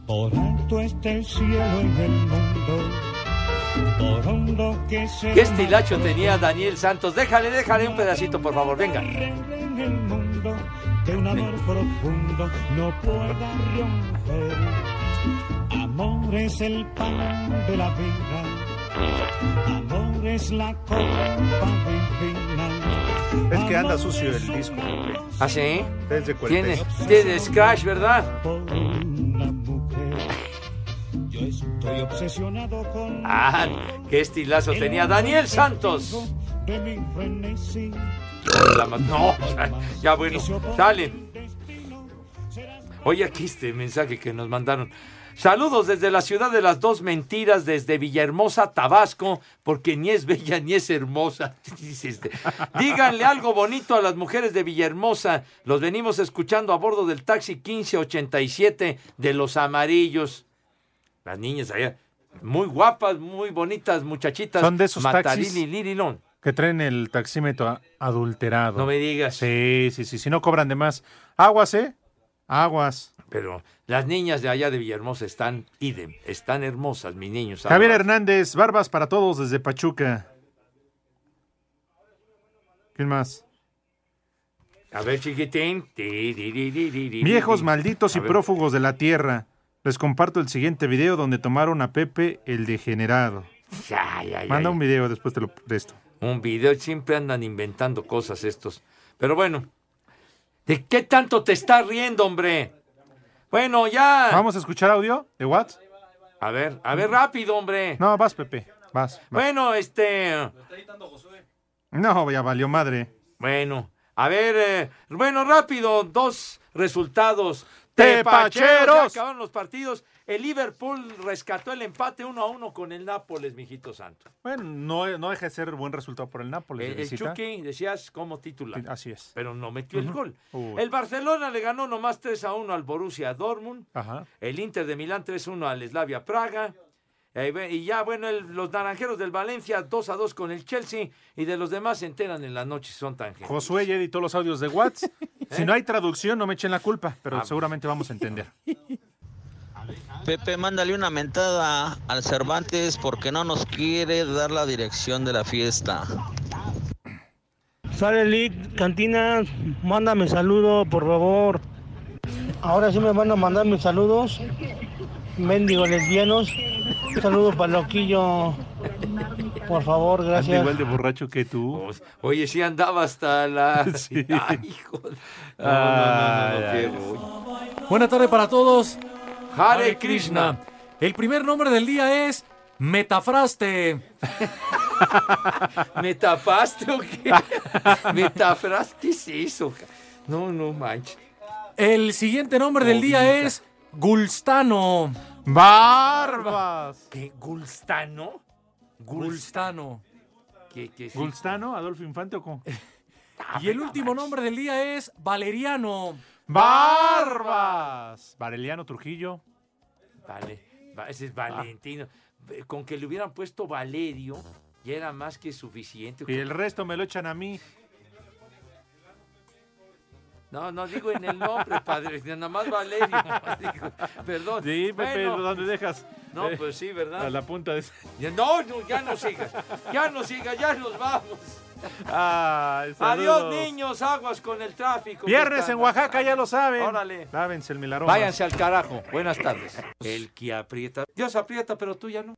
Por alto está el cielo y el mundo, por hondo que se ¿Qué estilacho tenía Daniel Santos? Déjale, déjale un pedacito, por favor, venga. Que un amor profundo no pueda romper. Amor es el pan de la vida, amor es la copa divina. Es que anda sucio el disco. ¿Ah, sí? Desde Tiene, tiene scratch, ¿verdad? Yo estoy obsesionado con Ah, qué estilazo tenía Daniel Santos. de mi frenesí. La No, ya bueno, sale. Oye, aquí este mensaje que nos mandaron. Saludos desde la ciudad de las dos mentiras, desde Villahermosa, Tabasco, porque ni es bella ni es hermosa. Este. Díganle algo bonito a las mujeres de Villahermosa. Los venimos escuchando a bordo del taxi 1587 de los amarillos. Las niñas allá, muy guapas, muy bonitas muchachitas. Son de esos Matarili, taxis Lirilón. Que traen el taxímetro adulterado. No me digas. Sí, sí, sí. Si no cobran de más. Aguas, ¿eh? Aguas. Pero las niñas de allá de Villahermosa están idem, están hermosas, mis niños. Javier Hernández, barbas para todos desde Pachuca. ¿Quién más? A ver, chiquitín. Viejos di. malditos y prófugos de la tierra. Les comparto el siguiente video donde tomaron a Pepe el degenerado. Manda un video después te lo presto. Un video, siempre andan inventando cosas estos. Pero bueno, ¿de qué tanto te estás riendo, hombre? Bueno, ya. ¿Vamos a escuchar audio de What? A ver, a ver, rápido, hombre. No, vas, Pepe. Vas. vas. Bueno, este. No, ya valió madre. Bueno, a ver, eh, bueno, rápido, dos resultados. ¡Tepacheros! Ya acabaron los partidos. El Liverpool rescató el empate uno a uno con el Nápoles, mijito santo. Bueno, no, no deja de ser buen resultado por el Nápoles. El, el. Chucky, decías, como titular. Así es. Pero no metió el gol. Uy. El Barcelona le ganó nomás 3 a 1 al Borussia Dortmund. Ajá. El Inter de Milán 3 a 1 al Slavia Praga. Eh, Y ya, bueno, el- los naranjeros del Valencia 2 a 2 con el Chelsea. Y de los demás se enteran en la noche son tan gentiles. Josué ya editó los audios de Watts. Si no hay traducción, no me echen la culpa, pero Ah, seguramente vamos a entender. Pepe, mándale una mentada al Cervantes porque no nos quiere dar la dirección de la fiesta. Sale Lick, cantina, mándame saludo, por favor. Ahora sí me van a mandar mis saludos. Mendigo lesbianos. Un saludo para Loquillo. Por favor, Anda gracias. igual de borracho que tú. Oye, sí andaba hasta la... Sí. Ay, hijo. de- No, no, no. Buena tarde para todos. Hare Krishna. El primer nombre del día es Metafraste. ¿Me tapaste o qué? ¿Me tapaste? ¿Qué es eso? No, no manches. El siguiente nombre del día es Gulstano. ¡Barbas! ¿Qué? ¿Gulstano? Gulstano. ¿Qué, qué es? ¿Gulstano? ¿Adolfo Infante o cómo? Y el último nombre del día es Valeriano. ¡Barbas! Vareliano Trujillo. Vale, va- ese es Valentino. Eh, Con que le hubieran puesto Valerio, ya era más que suficiente. Y el resto me lo echan a mí. No, no digo en el nombre, padre, nada más Valerio. Digo, Perdón. Sí, Pepe, Bueno, ¿dónde dejas? No, Eh, pues sí, ¿verdad? A la punta de... Ya- No, no, ya no sigas. Ya no sigas, ya nos vamos. Ay, Adiós, niños, aguas con el tráfico. Viernes ¿Qué en? Oaxaca, ya lo saben. Órale. Lávense el milarón. Váyanse al carajo. Buenas tardes. El que aprieta. Dios aprieta, pero tú ya no.